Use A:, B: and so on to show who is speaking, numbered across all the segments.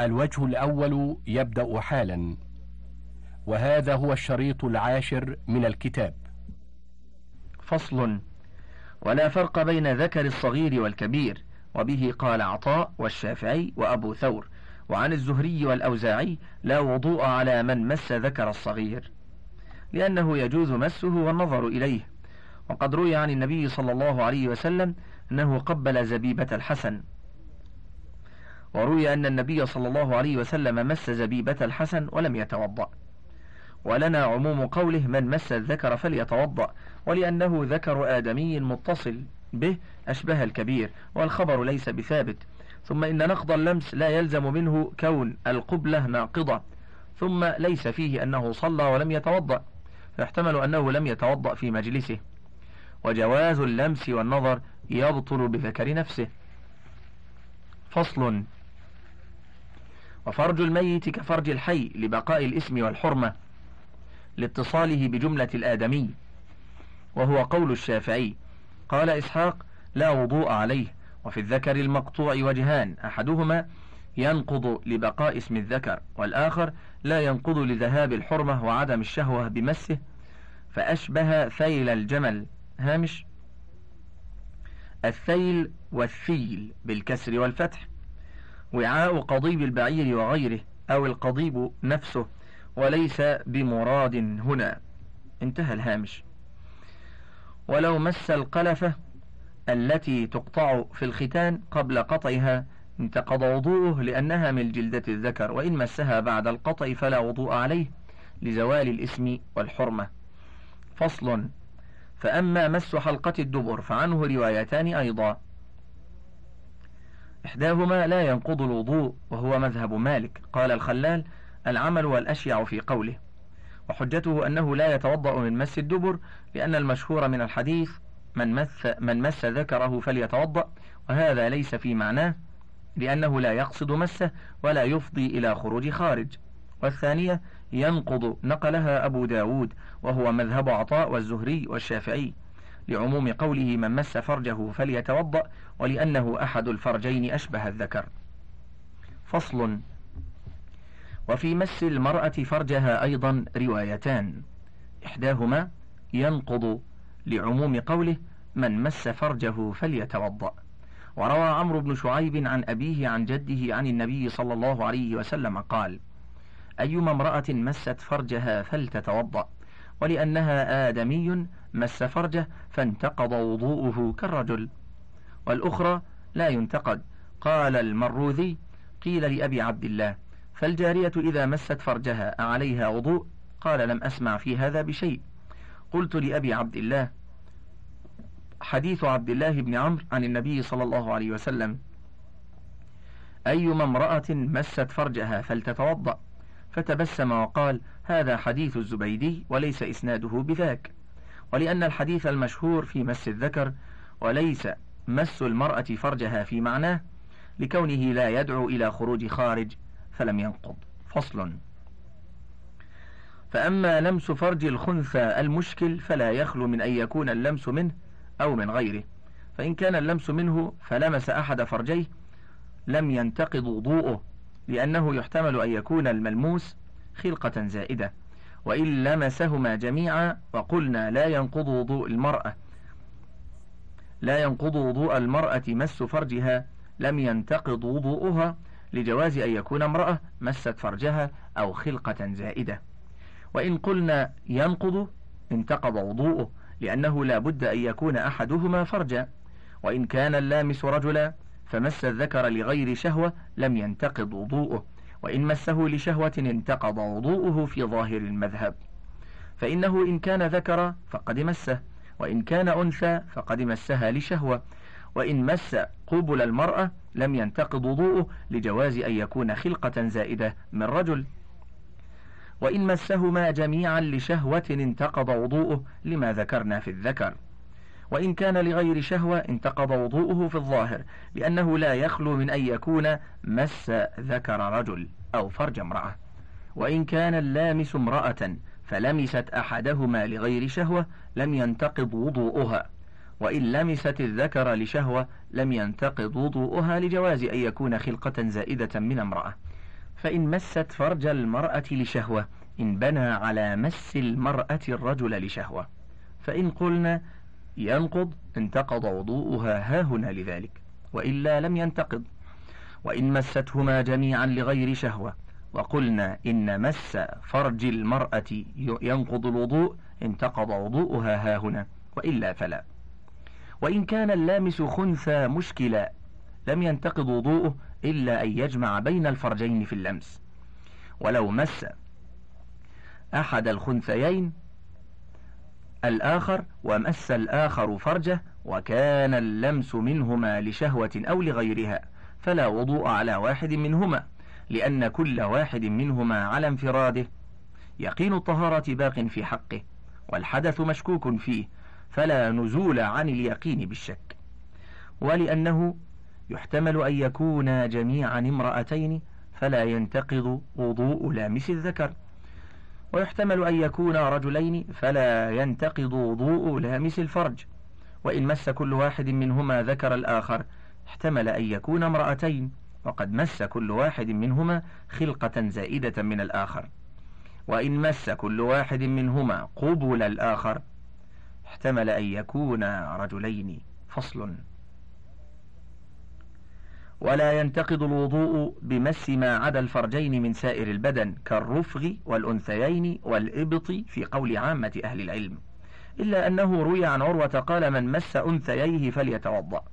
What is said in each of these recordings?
A: الوجه الأول يبدأ حالا وهذا هو الشريط العاشر من الكتاب.
B: فصل ولا فرق بين ذكر الصغير والكبير وبه قال عطاء والشافعي وأبو ثور وعن الزهري والأوزاعي لا وضوء على من مس ذكر الصغير لأنه يجوز مسه والنظر إليه. وقد روي عن النبي صلى الله عليه وسلم أنه قبل زبيبة الحسن. وروي أن النبي صلى الله عليه وسلم مس زبيبة الحسن ولم يتوضأ. ولنا عموم قوله من مس الذكر فليتوضأ ولأنه ذكر آدمي متصل به أشبه الكبير والخبر ليس بثابت. ثم إن نقض اللمس لا يلزم منه كون القبلة ناقضة. ثم ليس فيه أنه صلى ولم يتوضأ فيحتمل أنه لم يتوضأ في مجلسه. وجواز اللمس والنظر يبطل بذكر نفسه. فصل. وفرج الميت كفرج الحي لبقاء الاسم والحرمة لاتصاله بجملة الآدمي وهو قول الشافعي. قال إسحاق لا وضوء عليه وفي الذكر المقطوع وجهان أحدهما ينقض لبقاء اسم الذكر والآخر لا ينقض لذهاب الحرمة وعدم الشهوة بمسه فأشبه ثيل الجمل. هامش الثيل والثيل بالكسر والفتح. وعاء قضيب البعير وغيره أو القضيب نفسه وليس بمراد هنا. انتهى الهامش. ولو مس القلفة التي تقطع في الختان قبل قطعها انتقض وضوءه لأنها من جلدة الذكر وإن مسها بعد القطع فلا وضوء عليه لزوال الاسم والحرمة. فصل. فأما مس حلقة الدبر فعنه روايتان أيضا. إحداهما لا ينقض الوضوء وهو مذهب مالك. قال الخلال العمل والأشيع في قوله. وحجته أنه لا يتوضأ من مس الدبر لأن المشهور من الحديث من مس, من مس ذكره فليتوضأ وهذا ليس في معناه لأنه لا يقصد مسه ولا يفضي إلى خروج خارج. والثانية ينقض نقلها أبو داود وهو مذهب عطاء والزهري والشافعي. لعموم قوله من مس فرجه فليتوضأ ولأنه أحد الفرجين أشبه الذكر. فصل. وفي مس المرأة فرجها أيضا روايتان. إحداهما ينقض لعموم قوله من مس فرجه فليتوضأ وروى عمرو بن شعيب عن أبيه عن جده عن النبي صلى الله عليه وسلم قال أيما امرأة مست فرجها فلتتوضأ ولأنها آدمي مس فرجه فانتقض وضوءه كالرجل والأخرى لا ينتقد. قال المروذي قيل لأبي عبد الله فالجارية إذا مست فرجها أعليها وضوء؟ قال لم أسمع في هذا بشيء. قلت لأبي عبد الله حديث عبد الله بن عمرو عن النبي صلى الله عليه وسلم. أيما امرأة مست فرجها فلتتوضأ فتبسم وقال هذا حديث الزبيدي وليس إسناده بذاك. ولأن الحديث المشهور في مس الذكر وليس مس المرأة فرجها في معناه لكونه لا يدعو إلى خروج خارج فلم ينقض. فصل. فأما لمس فرج الخنثى المشكل فلا يخلو من أن يكون اللمس منه أو من غيره. فإن كان اللمس منه فلمس أحد فرجيه لم ينتقض وضوءه لأنه يحتمل أن يكون الملموس خلقة زائدة. وإن لمسهما جميعا وقلنا لا ينقض وضوء المرأة لا ينقض وضوء المرأة مس فرجها لم ينتقض وضوءها لجواز أن يكون امرأة مست فرجها أو خلقة زائدة. وإن قلنا ينقض انتقض وضوءه لأنه لا بد أن يكون أحدهما فرجا. وإن كان اللامس رجلا فمس الذكر لغير شهوة لم ينتقض وضوءه. وإن مسه لشهوة انتقض وضوءه في ظاهر المذهب. فإنه إن كان ذكر فقد مسه. وإن كان أنثى فقد مسها لشهوة وإن مس قبل المرأة لم ينتقض وضوءه لجواز أن يكون خلقة زائدة من رجل. وإن مسهما جميعا لشهوة انتقض وضوءه لما ذكرنا في الذكر. وإن كان لغير شهوة انتقض وضوءه في الظاهر لأنه لا يخلو من أن يكون مس ذكر رجل أو فرج امرأة. وإن كان اللامس امرأة فلمست أحدهما لغير شهوة لم ينتقض وضوءها وإن لمست الذكر لشهوة لم ينتقض وضوءها لجواز أن يكون خلقة زائدة من امرأة. فإن مست فرج المرأة لشهوة إن بنى على مس المرأة الرجل لشهوة. فإن قلنا ينقض انتقض وضوءها هاهنا لذلك وإلا لم ينتقض. وإن مستهما جميعا لغير شهوة وقلنا إن مس فرج المرأة ينقض الوضوء انتقض وضوءها هاهنا وإلا فلا. وإن كان اللامس خنثى مشكلا لم ينتقض وضوءه إلا أن يجمع بين الفرجين في اللمس. ولو مس أحد الخنثيين الآخر ومس الآخر فرجه وكان اللمس منهما لشهوة أو لغيرها فلا وضوء على واحد منهما. لأن كل واحد منهما على انفراده. يقين الطهارة باق في حقه والحدث مشكوك فيه فلا نزول عن اليقين بالشك. ولأنه يحتمل أن يكونا جميعا امرأتين فلا ينتقض وضوء لامس الذكر. ويحتمل أن يكونا رجلين فلا ينتقض وضوء لامس الفرج. وإن مس كل واحد منهما ذكر الآخر احتمل أن يكون امرأتين. وقد مس كل واحد منهما خلقة زائدة من الآخر. وإن مس كل واحد منهما قبل الآخر احتمل أن يكون رجلين فصل. ولا ينتقض الوضوء بمس ما عدا الفرجين من سائر البدن كالرفغ والأنثيين والإبط في قول عامة أهل العلم. إلا أنه روي عن عروة قال من مس أنثييه فليتوضأ.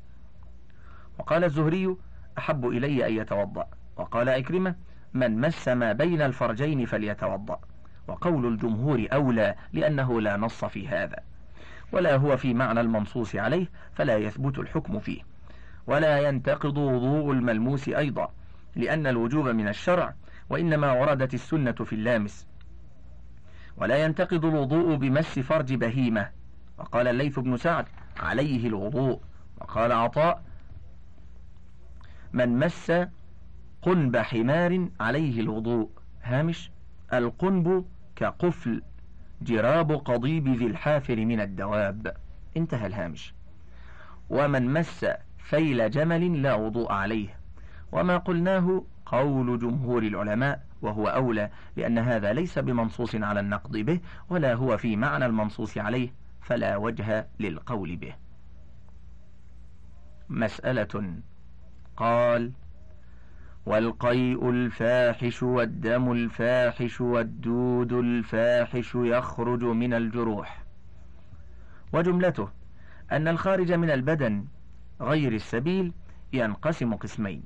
B: وقال الزهري أحب إلي أن يتوضأ. وقال أكرمة من مس ما بين الفرجين فليتوضأ. وقول الجمهور أولى لأنه لا نص في هذا. ولا هو في معنى المنصوص عليه فلا يثبت الحكم فيه. ولا ينتقض وضوء الملموس أيضا لأن الوجوب من الشرع وإنما وردت السنة في اللامس. ولا ينتقض الوضوء بمس فرج بهيمة. وقال الليث بن سعد عليه الوضوء. وقال عطاء من مس قنب حمار عليه الوضوء. هامش القنب كقفل جراب قضيب ذي الحافر من الدواب. انتهى الهامش. ومن مس فيل جمل لا وضوء عليه. وما قلناه قول جمهور العلماء وهو أولى لأن هذا ليس بمنصوص على النقض به ولا هو في معنى المنصوص عليه فلا وجه للقول به. مسألة قال والقيء الفاحش والدم الفاحش والدود الفاحش يخرج من الجروح. وجملته أن الخارج من البدن غير السبيل ينقسم قسمين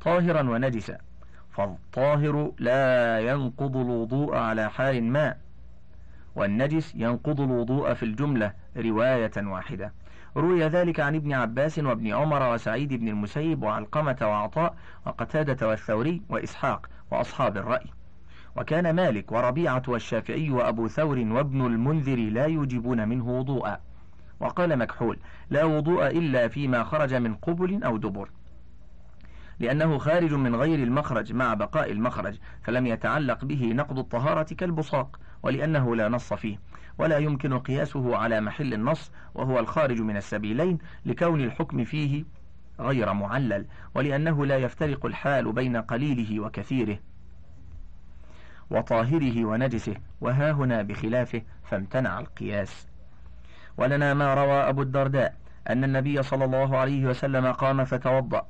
B: طاهرا ونجسا فالطاهر لا ينقض الوضوء على حال ما والنجس ينقض الوضوء في الجملة رواية واحدة. روي ذلك عن ابن عباس وابن عمر وسعيد بن المسيب وعلقمة وعطاء وقتادة والثوري وإسحاق وأصحاب الرأي. وكان مالك وربيعة والشافعي وأبو ثور وابن المنذر لا يجيبون منه وضوءا. وقال مكحول لا وضوء إلا فيما خرج من قبل أو دبر. لأنه خارج من غير المخرج مع بقاء المخرج فلم يتعلق به نقض الطهارة كالبصاق. ولأنه لا نص فيه ولا يمكن قياسه على محل النص وهو الخارج من السبيلين لكون الحكم فيه غير معلل ولأنه لا يفترق الحال بين قليله وكثيره وطاهره ونجسه وها هنا بخلافه فامتنع القياس. ولنا ما روى أبو الدرداء أن النبي صلى الله عليه وسلم قام فتوضأ.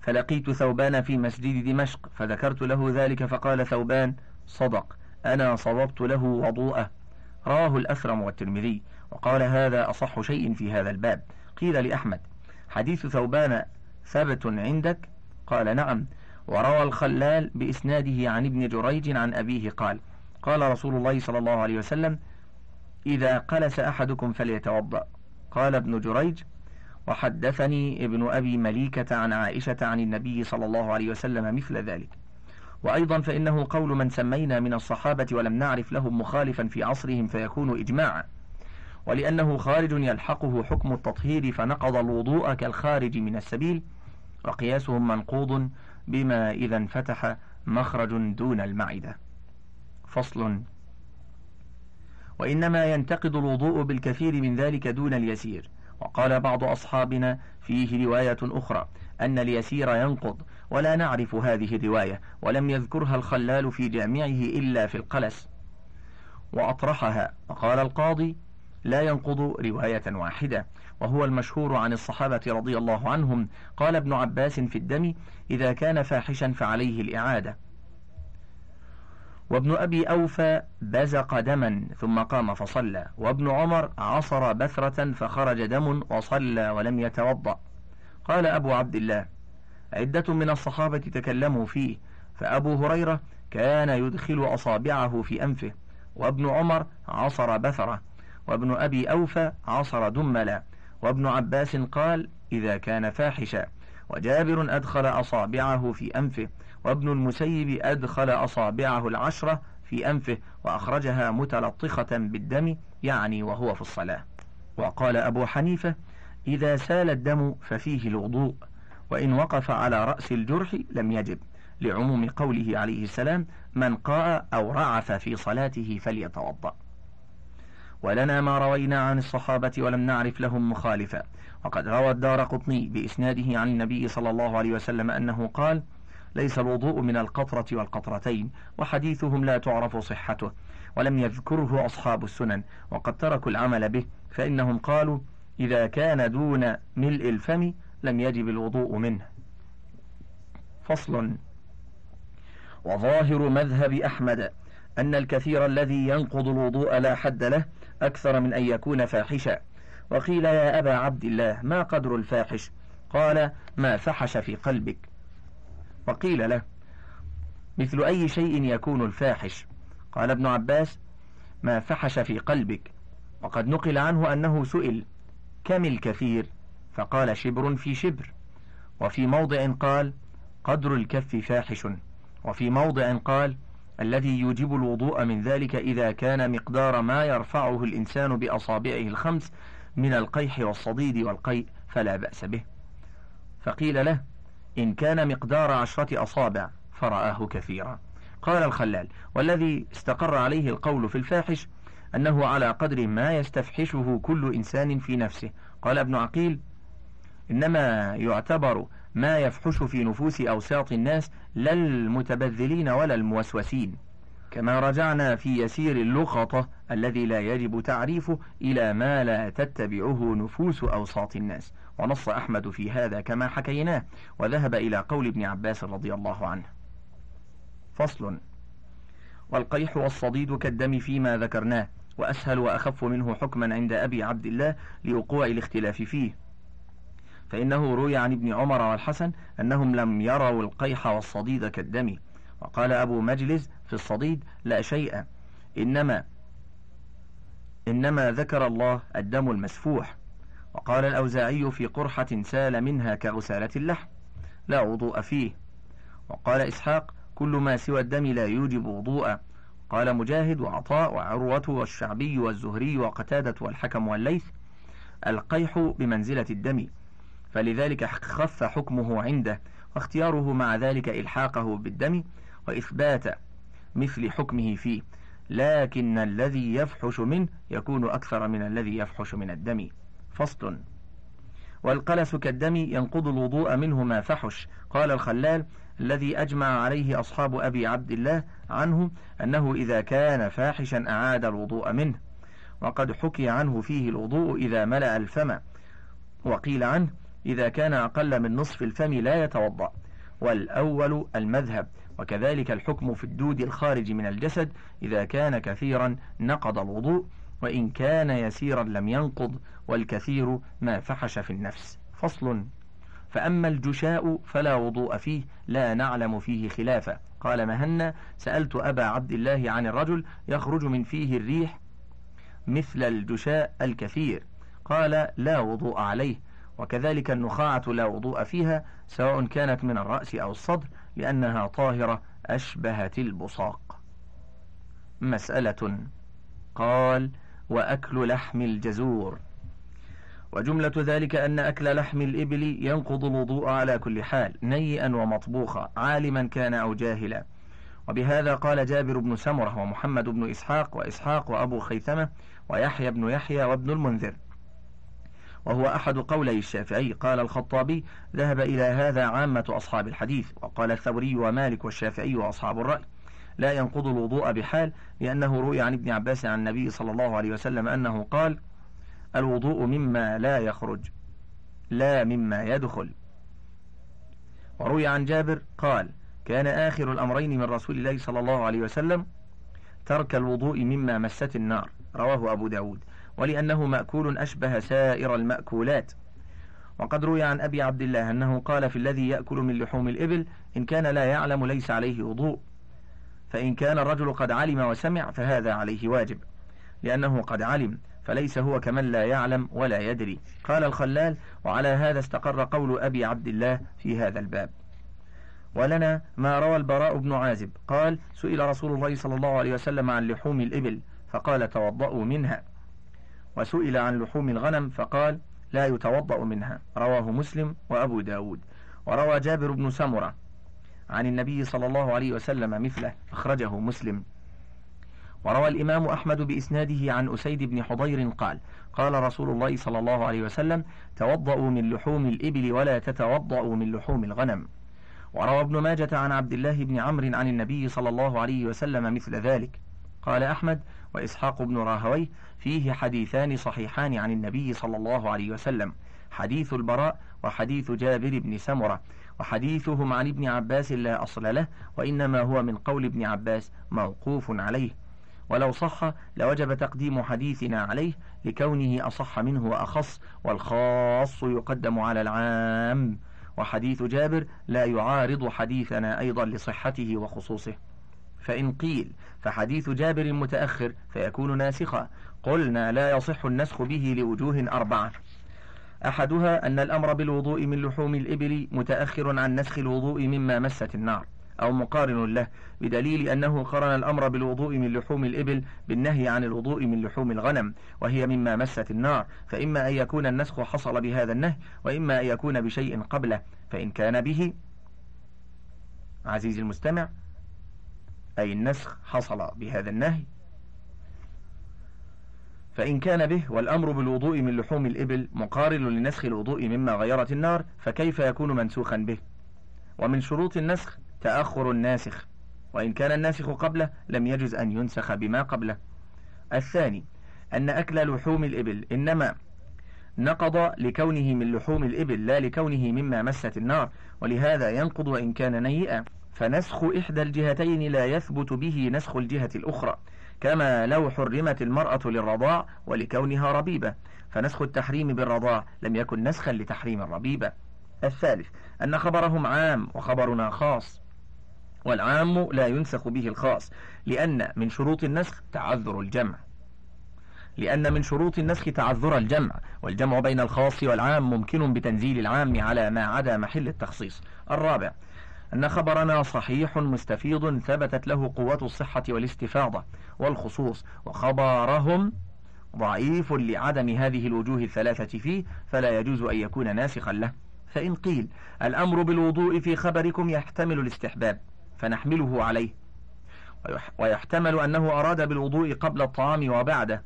B: فلقيت ثوبان في مسجد دمشق فذكرت له ذلك فقال ثوبان صدق أنا صوبت له وضوءه. رواه الأثرم والترمذي وقال هذا أصح شيء في هذا الباب. قيل لأحمد حديث ثوبان ثبت عندك؟ قال نعم. وروى الخلال بإسناده عن ابن جريج عن أبيه قال قال رسول الله صلى الله عليه وسلم إذا قلس أحدكم فليتوضأ. قال ابن جريج وحدثني ابن أبي مليكة عن عائشة عن النبي صلى الله عليه وسلم مثل ذلك. وأيضا فإنه قول من سمينا من الصحابة ولم نعرف لهم مخالفا في عصرهم فيكون إجماعا ولأنه خارج يلحقه حكم التطهير فنقض الوضوء كالخارج من السبيل وقياسهم منقوض بما إذا انفتح مخرج دون المعدة. فصل. وإنما ينتقد الوضوء بالكثير من ذلك دون اليسير. وقال بعض أصحابنا فيه رواية أخرى أن اليسير ينقض ولا نعرف هذه الرواية ولم يذكرها الخلال في جامعه إلا في القلس. وأطرحها وقال القاضي لا ينقض رواية واحدة. وهو المشهور عن الصحابة رضي الله عنهم قال ابن عباس في الدم إذا كان فاحشا فعليه الإعادة. وابن أبي أوفى بزق دما ثم قام فصلى. وابن عمر عصر بثرة فخرج دم وصلى ولم يتوضأ. قال أبو عبد الله عدة من الصحابة تكلموا فيه فأبو هريرة كان يدخل أصابعه في أنفه وابن عمر عصر بثرة وابن أبي أوفى عصر دملا وابن عباس قال إذا كان فاحشا وجابر أدخل أصابعه في أنفه وابن المسيب أدخل أصابعه العشرة في أنفه وأخرجها متلطخة بالدم يعني وهو في الصلاة. وقال أبو حنيفة إذا سال الدم ففيه الوضوء وإن وقف على رأس الجرح لم يجب لعموم قوله عليه السلام من قاء أو رعف في صلاته فليتوضأ. ولنا ما روينا عن الصحابة ولم نعرف لهم مخالفا. وقد روى الدار قطني بإسناده عن النبي صلى الله عليه وسلم أنه قال ليس الوضوء من القطرة والقطرتين وحديثهم لا تعرف صحته ولم يذكره أصحاب السنن وقد تركوا العمل به فإنهم قالوا إذا كان دون ملء الفم لم يجب الوضوء منه. فصل. وظاهر مذهب أحمد أن الكثير الذي ينقض الوضوء لا حد له أكثر من أن يكون فاحشا. وقيل يا أبا عبد الله ما قدر الفاحش؟ قال ما فحش في قلبك. وقيل له مثل أي شيء يكون الفاحش؟ قال ابن عباس ما فحش في قلبك. وقد نقل عنه أنه سئل كم الكثير؟ فقال شبر في شبر. وفي موضع قال قدر الكف فاحش. وفي موضع قال الذي يوجب الوضوء من ذلك إذا كان مقدار ما يرفعه الإنسان بأصابعه الخمس من القيح والصديد والقيء فلا بأس به. فقيل له إن كان مقدار عشرة أصابع فرآه كثيرا. قال الخلال والذي استقر عليه القول في الفاحش أنه على قدر ما يستفحشه كل إنسان في نفسه. قال ابن عقيل إنما يعتبر ما يفحش في نفوس أوساط الناس لا المتبذلين ولا الموسوسين. كما رجعنا في يسير اللقطة الذي لا يجب تعريفه إلى ما لا تتبعه نفوس أوساط الناس. ونص أحمد في هذا كما حكيناه. وذهب إلى قول ابن عباس رضي الله عنه. فصل. والقيح والصديد كالدم فيما ذكرناه. وأسهل وأخف منه حكما عند أبي عبد الله لوقوع الاختلاف فيه. فإنه روي عن ابن عمر والحسن أنهم لم يروا القيح والصديد كالدم. وقال أبو مجلس في الصديد لا شيء إنما إنما ذكر الله الدم المسفوح وقال الأوزاعي في قرحة سال منها كغسالة اللحم لا وضوء فيه وقال إسحاق كل ما سوى الدم لا يوجب وضوءا قال مجاهد وعطاء وعروة والشعبي والزهري وقتادة والحكم والليث القيح بمنزلة الدم فلذلك خف حكمه عنده واختياره مع ذلك إلحاقه بالدم وإثبات مثل حكمه فيه لكن الذي يفحش منه يكون أكثر من الذي يفحش من الدم. فصل. والقلس كالدم ينقض الوضوء منه ما فحش. قال الخلال الذي أجمع عليه أصحاب أبي عبد الله عنه أنه إذا كان فاحشا أعاد الوضوء منه. وقد حكي عنه فيه الوضوء إذا ملأ الفم. وقيل عنه إذا كان أقل من نصف الفم لا يتوضأ. والأول المذهب. وكذلك الحكم في الدود الخارج من الجسد إذا كان كثيرا نقض الوضوء. وإن كان يسيرا لم ينقض والكثير ما فحش في النفس. فصل. فأما الجشاء فلا وضوء فيه لا نعلم فيه خلافا. قال مهنا سألت أبا عبد الله عن الرجل يخرج من فيه الريح مثل الجشاء الكثير. قال لا وضوء عليه. وكذلك النخاعة لا وضوء فيها سواء كانت من الرأس أو الصدر لأنها طاهرة أشبهت البصاق. مسألة. قال وأكل لحم الجزور. وجملة ذلك أن أكل لحم الإبل ينقض الوضوء على كل حال نيئا ومطبوخا عالما كان أو جاهلا. وبهذا قال جابر بن سمرة ومحمد بن إسحاق وإسحاق وأبو خيثمة ويحيى بن يحيى وابن المنذر. وهو أحد قولي الشافعي. قال الخطابي ذهب إلى هذا عامة أصحاب الحديث. وقال الثوري ومالك والشافعي وأصحاب الرأي لا ينقض الوضوء بحال لأنه روي عن ابن عباس عن النبي صلى الله عليه وسلم أنه قال الوضوء مما لا يخرج لا مما يدخل. وروي عن جابر قال كان آخر الأمرين من رسول الله صلى الله عليه وسلم ترك الوضوء مما مست النار. رواه أبو داود. ولأنه مأكول أشبه سائر المأكولات. وقد روي عن أبي عبد الله أنه قال في الذي يأكل من لحوم الإبل إن كان لا يعلم ليس عليه وضوء. فإن كان الرجل قد علم وسمع فهذا عليه واجب لأنه قد علم فليس هو كمن لا يعلم ولا يدري. قال الخلال وعلى هذا استقر قول أبي عبد الله في هذا الباب. ولنا ما روى البراء بن عازب. قال سئل رسول الله صلى الله عليه وسلم عن لحوم الإبل فقال توضأوا منها. وسئل عن لحوم الغنم فقال لا يتوضأ منها. رواه مسلم وأبو داود. وروى جابر بن سمرة. عن النبي صلى الله عليه وسلم مثله أخرجه مسلم. وروى الإمام أحمد بإسناده عن أسيد بن حضير قال قال رسول الله صلى الله عليه وسلم توضأوا من لحوم الإبل ولا تتوضأوا من لحوم الغنم. وروى ابن ماجة عن عبد الله بن عمرو عن النبي صلى الله عليه وسلم مثل ذلك. قال أحمد وإسحاق بن راهوي فيه حديثان صحيحان عن النبي صلى الله عليه وسلم حديث البراء وحديث جابر بن سمرة. وحديثهم عن ابن عباس لا أصل له وإنما هو من قول ابن عباس موقوف عليه. ولو صح لوجب تقديم حديثنا عليه لكونه أصح منه وأخص والخاص يقدم على العام. وحديث جابر لا يعارض حديثنا أيضا لصحته وخصوصه. فإن قيل فحديث جابر متأخر فيكون ناسخا. قلنا لا يصح النسخ به لوجوه أربعة. أحدها أن الأمر بالوضوء من لحوم الإبل متأخر عن نسخ الوضوء مما مست النار أو مقارن له بدليل أنه قرن الأمر بالوضوء من لحوم الإبل بالنهي عن الوضوء من لحوم الغنم وهي مما مست النار فإما أن يكون النسخ حصل بهذا النهي وإما أن يكون بشيء قبله فإن كان به. عزيزي المستمع أي النسخ حصل بهذا النهي فإن كان به والأمر بالوضوء من لحوم الإبل مقارن لنسخ الوضوء مما غيرت النار فكيف يكون منسوخا به؟ ومن شروط النسخ تأخر الناسخ وإن كان الناسخ قبله لم يجز أن ينسخ بما قبله. الثاني أن أكل لحوم الإبل إنما نقض لكونه من لحوم الإبل لا لكونه مما مست النار ولهذا ينقض وإن كان نيئا. فنسخ إحدى الجهتين لا يثبت به نسخ الجهة الأخرى. كما لو حرمت المرأة للرضاع ولكونها ربيبة. فنسخ التحريم بالرضاع لم يكن نسخا لتحريم الربيبة. الثالث أن خبرهم عام وخبرنا خاص. والعام لا ينسخ به الخاص لأن من شروط النسخ تعذر الجمع. لأن من شروط النسخ تعذر الجمع. والجمع بين الخاص والعام ممكن بتنزيل العام على ما عدا محل التخصيص. الرابع أن خبرنا صحيح مستفيض ثبتت له قوة الصحة والاستفاضة والخصوص وخبرهم ضعيف لعدم هذه الوجوه الثلاثة فيه فلا يجوز أن يكون ناسخا له. فإن قيل الأمر بالوضوء في خبركم يحتمل الاستحباب فنحمله عليه. ويحتمل أنه أراد بالوضوء قبل الطعام وبعده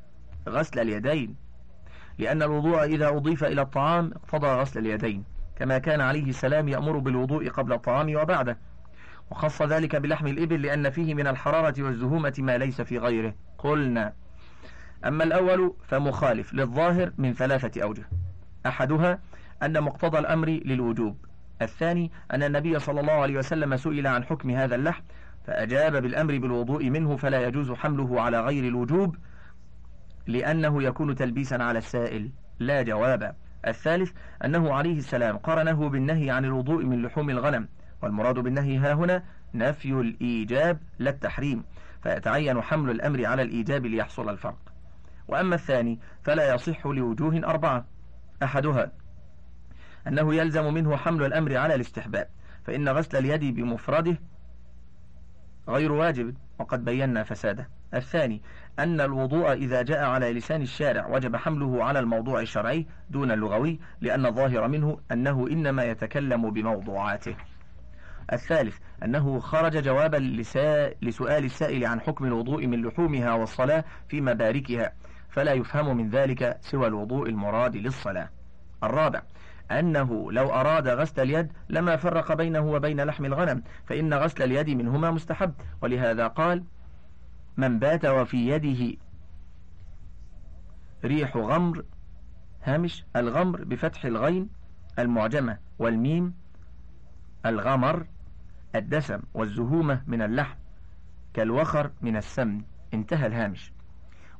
B: غسل اليدين لأن الوضوء إذا أضيف إلى الطعام اقتضى غسل اليدين. كما كان عليه السلام يأمر بالوضوء قبل الطعام وبعده. وخص ذلك بلحم الإبل لأن فيه من الحرارة والزهومة ما ليس في غيره. قلنا أما الأول فمخالف للظاهر من ثلاثة أوجه. أحدها أن مقتضى الأمر للوجوب. الثاني أن النبي صلى الله عليه وسلم سئل عن حكم هذا اللحم فأجاب بالأمر بالوضوء منه فلا يجوز حمله على غير الوجوب لأنه يكون تلبيسا على السائل لا جواب الثالث أنه عليه السلام قرنه بالنهي عن الوضوء من لحوم الغنم والمراد بالنهي ها هنا نفي الإيجاب لا التحريم فيتعين حمل الأمر على الإيجاب ليحصل الفرق. وأما الثاني فلا يصح لوجوه أربعة أحدها أنه يلزم منه حمل الأمر على الاستحباب فإن غسل اليد بمفرده غير واجب وقد بينا فساده. الثاني أن الوضوء إذا جاء على لسان الشارع وجب حمله على الموضوع الشرعي دون اللغوي لأن الظاهر منه أنه إنما يتكلم بموضوعاته. الثالث أنه خرج جوابا لسؤال السائل عن حكم الوضوء من لحومها والصلاة في مباركها فلا يفهم من ذلك سوى الوضوء المراد للصلاة. الرابع أنه لو أراد غسل اليد لما فرق بينه وبين لحم الغنم فإن غسل اليد منهما مستحب ولهذا قال من بات وفي يده ريح غمر هامش الغمر بفتح الغين المعجمة والميم الغمر الدسم والزهومة من اللحم كالوخر من السمن. انتهى الهامش.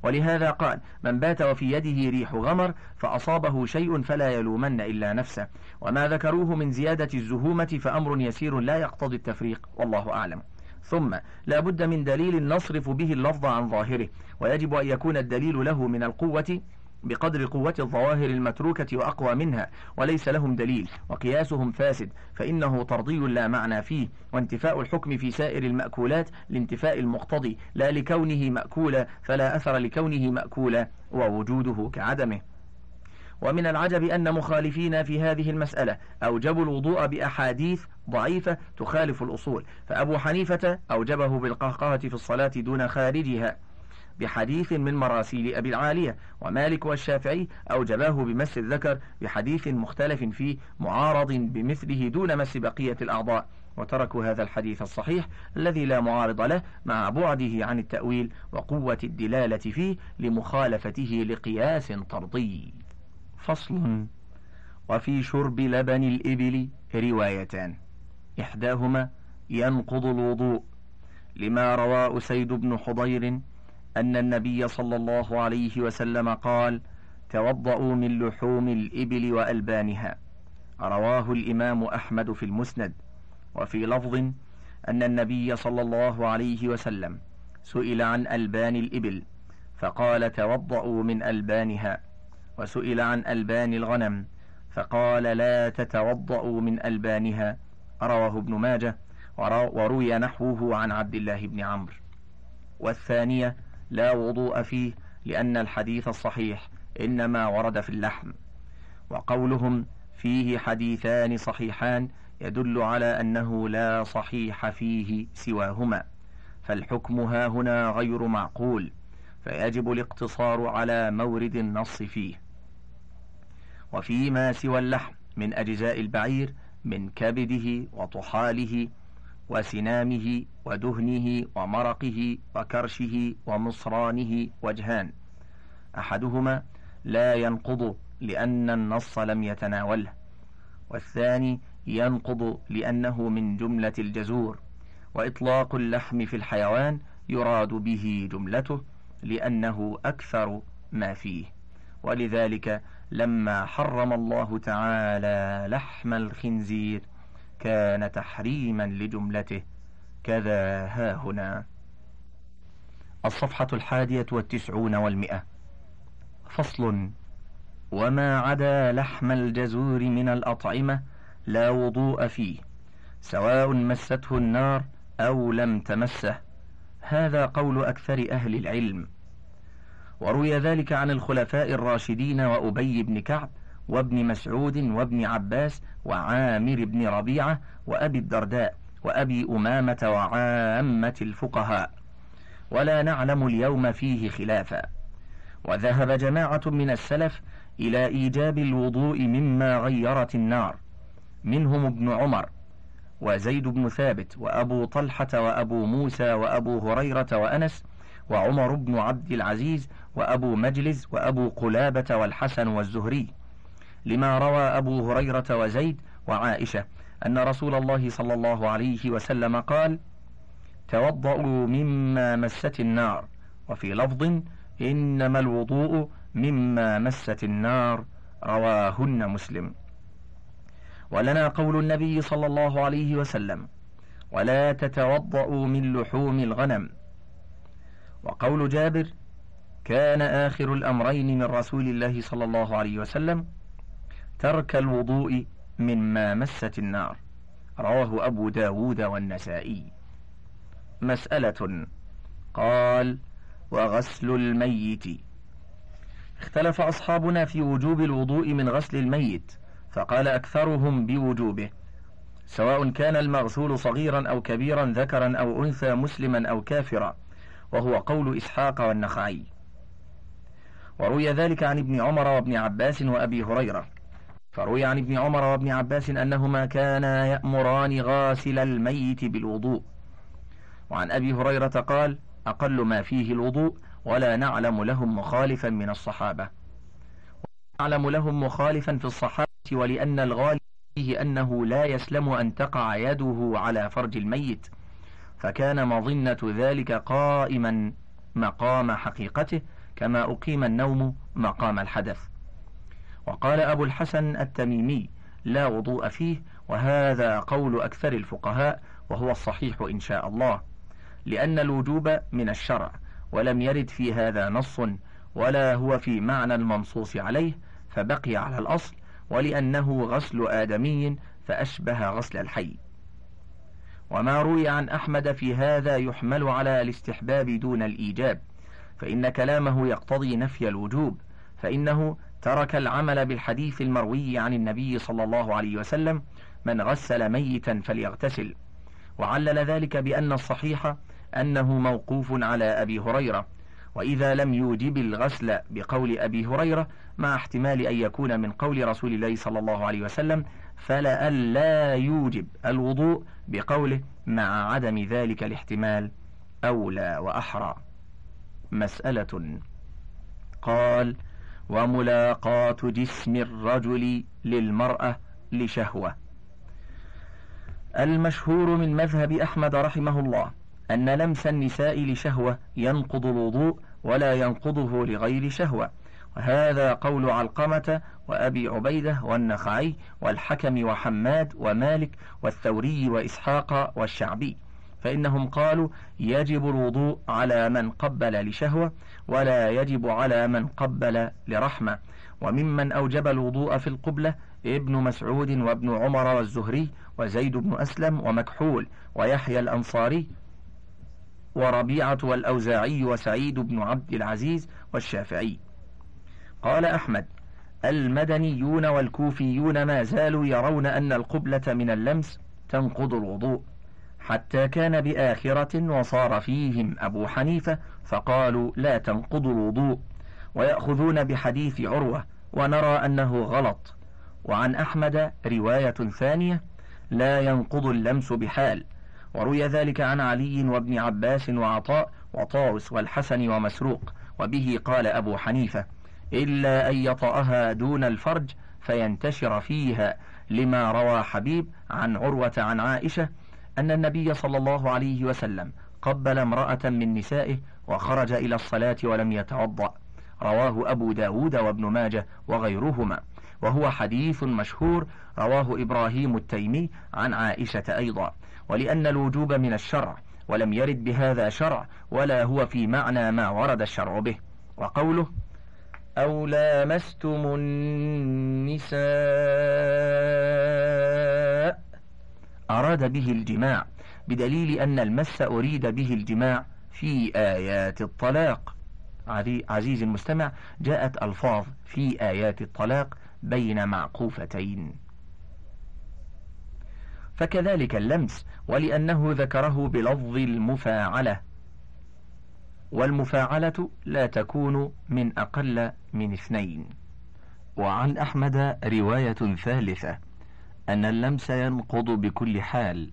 B: ولهذا قال من بات وفي يده ريح غمر فأصابه شيء فلا يلومن إلا نفسه. وما ذكروه من زيادة الزهومة فأمر يسير لا يقتضي التفريق. والله أعلم. ثم لا بد من دليل نصرف به اللفظ عن ظاهره ويجب أن يكون الدليل له من القوة بقدر قوة الظواهر المتروكة وأقوى منها وليس لهم دليل وقياسهم فاسد فإنه طردي لا معنى فيه وانتفاء الحكم في سائر المأكولات لانتفاء المقتضي لا لكونه مأكولا فلا أثر لكونه مأكولا ووجوده كعدمه. ومن العجب أن مخالفين في هذه المسألة أوجبوا الوضوء بأحاديث ضعيفة تخالف الأصول. فأبو حنيفة أوجبه بالقهقهة في الصلاة دون خارجها بحديث من مراسيل أبي العالية ومالك والشافعي أوجباه بمس الذكر بحديث مختلف فيه معارض بمثله دون مس بقية الأعضاء. وتركوا هذا الحديث الصحيح الذي لا معارض له مع بعده عن التأويل وقوة الدلالة فيه لمخالفته لقياس طردي. فصل. وفي شرب لبن الإبل روايتان. إحداهما ينقض الوضوء لما روى أسيد بن حضير أن النبي صلى الله عليه وسلم قال توضأوا من لحوم الإبل وألبانها رواه الإمام أحمد في المسند. وفي لفظ أن النبي صلى الله عليه وسلم سئل عن ألبان الإبل فقال توضأوا من ألبانها وسئل عن ألبان الغنم فقال لا تتوضأوا من ألبانها. رواه ابن ماجه وروي نحوه عن عبد الله بن عمرو. والثانية لا وضوء فيه لأن الحديث الصحيح إنما ورد في اللحم. وقولهم فيه حديثان صحيحان يدل على أنه لا صحيح فيه سواهما فالحكم ها هنا غير معقول فيجب الاقتصار على مورد النص فيه. وفيما سوى اللحم من أجزاء البعير من كبده وطحاله وسنامه ودهنه ومرقه وكرشه ومصرانه وجهان. أحدهما لا ينقض لأن النص لم يتناوله والثاني ينقض لأنه من جملة الجزور وإطلاق اللحم في الحيوان يراد به جملته لأنه أكثر ما فيه. ولذلك لما حرم الله تعالى لحم الخنزير كان تحريما لجملته. كذا ها هنا. الصفحة الحادية والتسعون والمئة. فصل وما عدا لحم الجزور من الأطعمة لا وضوء فيه سواء مسته النار أو لم تمسه. هذا قول أكثر أهل العلم. وروي ذلك عن الخلفاء الراشدين وأبي بن كعب وابن مسعود وابن عباس وعامر بن ربيعة وأبي الدرداء وأبي أمامة وعامة الفقهاء. ولا نعلم اليوم فيه خلافا. وذهب جماعة من السلف إلى إيجاب الوضوء مما غيرت النار. منهم ابن عمر وزيد بن ثابت وأبو طلحة وأبو موسى وأبو هريرة وأنس وعمر بن عبد العزيز وأبو مجلس وأبو قلابة والحسن والزهري. لما روى أبو هريرة وزيد وعائشة أن رسول الله صلى الله عليه وسلم قال توضؤوا مما مست النار وفي لفظ إنما الوضوء مما مست النار رواهن مسلم. ولنا قول النبي صلى الله عليه وسلم ولا تتوضأوا من لحوم الغنم وقول جابر كان آخر الأمرين من رسول الله صلى الله عليه وسلم ترك الوضوء مما مست النار. رواه أبو داود والنسائي. مسألة قال وغسل الميت. اختلف أصحابنا في وجوب الوضوء من غسل الميت فقال أكثرهم بوجوبه. سواء كان المغسول صغيرا أو كبيرا ذكرا أو أنثى مسلما أو كافرا. وهو قول إسحاق والنخعي. وروي ذلك عن ابن عمر وابن عباس وأبي هريرة. فروي عن ابن عمر وابن عباس أنهما كانا يأمران غاسل الميت بالوضوء. وعن أبي هريرة قال أقل ما فيه الوضوء ولا نعلم لهم مخالفا من الصحابة. نعلم لهم مخالفا في الصحابة ولأن الغالب فيه أنه لا يسلم أن تقع يده على فرج الميت. فكان مظنة ذلك قائما مقام حقيقته كما أقيم النوم مقام الحدث. وقال أبو الحسن التميمي لا وضوء فيه وهذا قول أكثر الفقهاء وهو الصحيح إن شاء الله لأن الوجوب من الشرع ولم يرد في هذا نص ولا هو في معنى المنصوص عليه فبقي على الأصل ولأنه غسل آدمي فأشبه غسل الحي. وما روي عن أحمد في هذا يحمل على الاستحباب دون الإيجاب فإن كلامه يقتضي نفي الوجوب فإنه ترك العمل بالحديث المروي عن النبي صلى الله عليه وسلم من غسل ميتا فليغتسل وعلل ذلك بأن الصحيح أنه موقوف على أبي هريرة وإذا لم يوجب الغسل بقول أبي هريرة مع احتمال أن يكون من قول رسول الله صلى الله عليه وسلم فلألا يوجب الوضوء بقوله مع عدم ذلك الاحتمال أولى وأحرى. مسألة. قال وملاقاة جسم الرجل للمرأة لشهوة. المشهور من مذهب أحمد رحمه الله أن لمس النساء لشهوة ينقض الوضوء ولا ينقضه لغير شهوة. وهذا قول علقمة وأبي عبيدة والنخعي والحكم وحماد ومالك والثوري وإسحاق والشعبي فإنهم قالوا يجب الوضوء على من قبل لشهوة ولا يجب على من قبل لرحمة وممن أوجب الوضوء في القبلة ابن مسعود وابن عمر والزهري وزيد بن أسلم ومكحول ويحيى الأنصاري وربيعة والأوزاعي وسعيد بن عبد العزيز والشافعي. قال أحمد المدنيون والكوفيون ما زالوا يرون أن القبلة من اللمس تنقض الوضوء حتى كان بآخرة وصار فيهم أبو حنيفة فقالوا لا تنقض الوضوء ويأخذون بحديث عروة ونرى أنه غلط وعن أحمد رواية ثانية لا ينقض اللمس بحال وروي ذلك عن علي وابن عباس وعطاء وطاوس والحسن ومسروق وبه قال أبو حنيفة. إلا أن يطأها دون الفرج فينتشر فيها. لما روى حبيب عن عروة عن عائشة أن النبي صلى الله عليه وسلم قبل امرأة من نسائه وخرج إلى الصلاة ولم يتوضأ. رواه أبو داود وابن ماجه وغيرهما. وهو حديث مشهور. رواه إبراهيم التيمي عن عائشة أيضا. ولأن الوجوب من الشرع ولم يرد بهذا شرع ولا هو في معنى ما ورد الشرع به. وقوله أو لامستم النساء أراد به الجماع بدليل أن المس أريد به الجماع في آيات الطلاق. عزيزي المستمع جاءت ألفاظ في آيات الطلاق بين معقوفتين. فكذلك اللمس ولأنه ذكره بلفظ المفاعلة. والمفاعلة لا تكون من أقل من اثنين. وعن أحمد رواية ثالثة أن اللمس ينقض بكل حال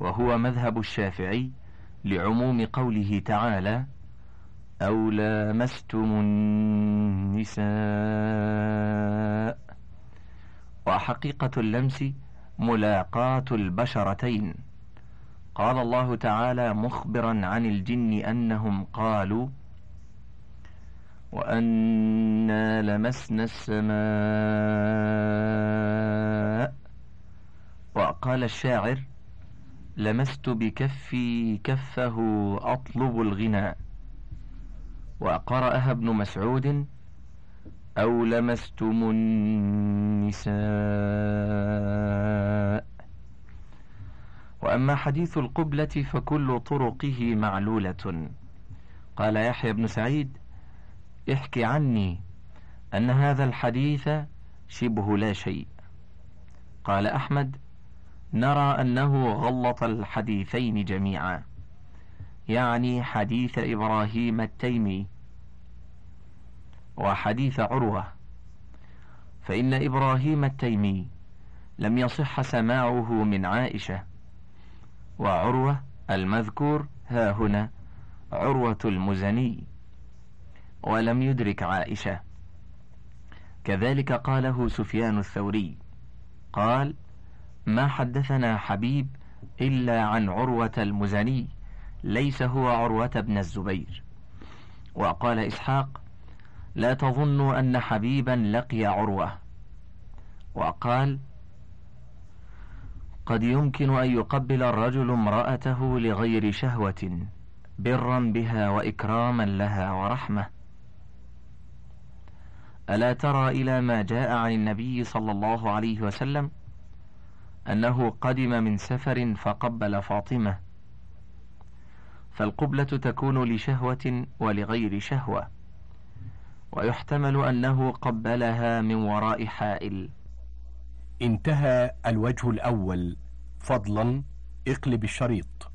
B: وهو مذهب الشافعي لعموم قوله تعالى أو لامستم النساء. وحقيقة اللمس ملاقاة البشرتين. قال الله تعالى مخبرا عن الجن أنهم قالوا وأنا لمسنا السماء. وقال الشاعر لمست بكفي كفه أطلب الغنى. وقرأها ابن مسعود أو لمستم النساء. وأما حديث القبلة فكل طرقه معلولة. قال يحيى بن سعيد احكي عني أن هذا الحديث شبه لا شيء. قال أحمد نرى أنه غلط الحديثين جميعا يعني حديث إبراهيم التيمي وحديث عروة. فإن إبراهيم التيمي لم يصح سماعه من عائشة وعروة المذكور ها هنا عروة المزني. ولم يدرك عائشة. كذلك قاله سفيان الثوري. قال ما حدثنا حبيب إلا عن عروة المزني ليس هو عروة بن الزبير. وقال إسحاق لا تظنوا أن حبيبا لقي عروة. وقال قد يمكن أن يقبل الرجل امرأته لغير شهوة برا بها وإكراما لها ورحمة. ألا ترى إلى ما جاء عن النبي صلى الله عليه وسلم؟ أنه قدم من سفر فقبل فاطمة. فالقبلة تكون لشهوة ولغير شهوة. ويحتمل أنه قبلها من وراء حائل.
A: انتهى الوجه الأول. فضلا اقلب الشريط.